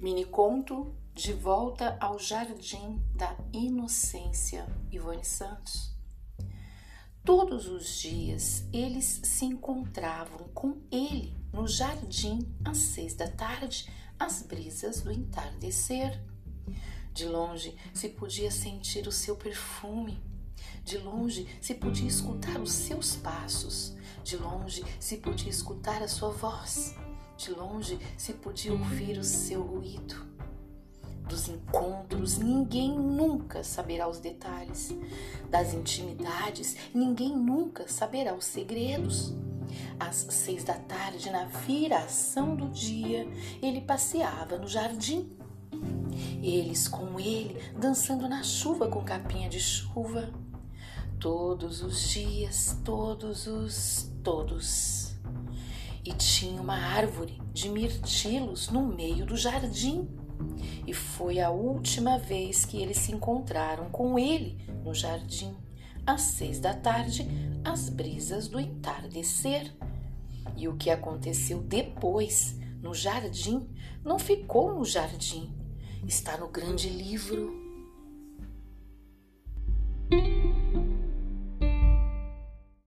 Mini conto De Volta ao Jardim da Inocência, Ivone Santos. Todos os dias eles se encontravam com ele no jardim às seis da tarde, às brisas do entardecer. De longe se podia sentir o seu perfume. De longe se podia escutar os seus passos. De longe se podia escutar a sua voz. De longe se podia ouvir o seu ruído. Dos encontros, ninguém nunca saberá os detalhes. Das intimidades, ninguém nunca saberá os segredos. Às seis da tarde, na viração do dia, ele passeava no jardim. Eles com ele, dançando na chuva com capinha de chuva. Todos os dias, todos os, todos e tinha uma árvore de mirtilos no meio do jardim. E foi a última vez que eles se encontraram com ele no jardim, às seis da tarde, às brisas do entardecer. E o que aconteceu depois no jardim não ficou no jardim, está no grande livro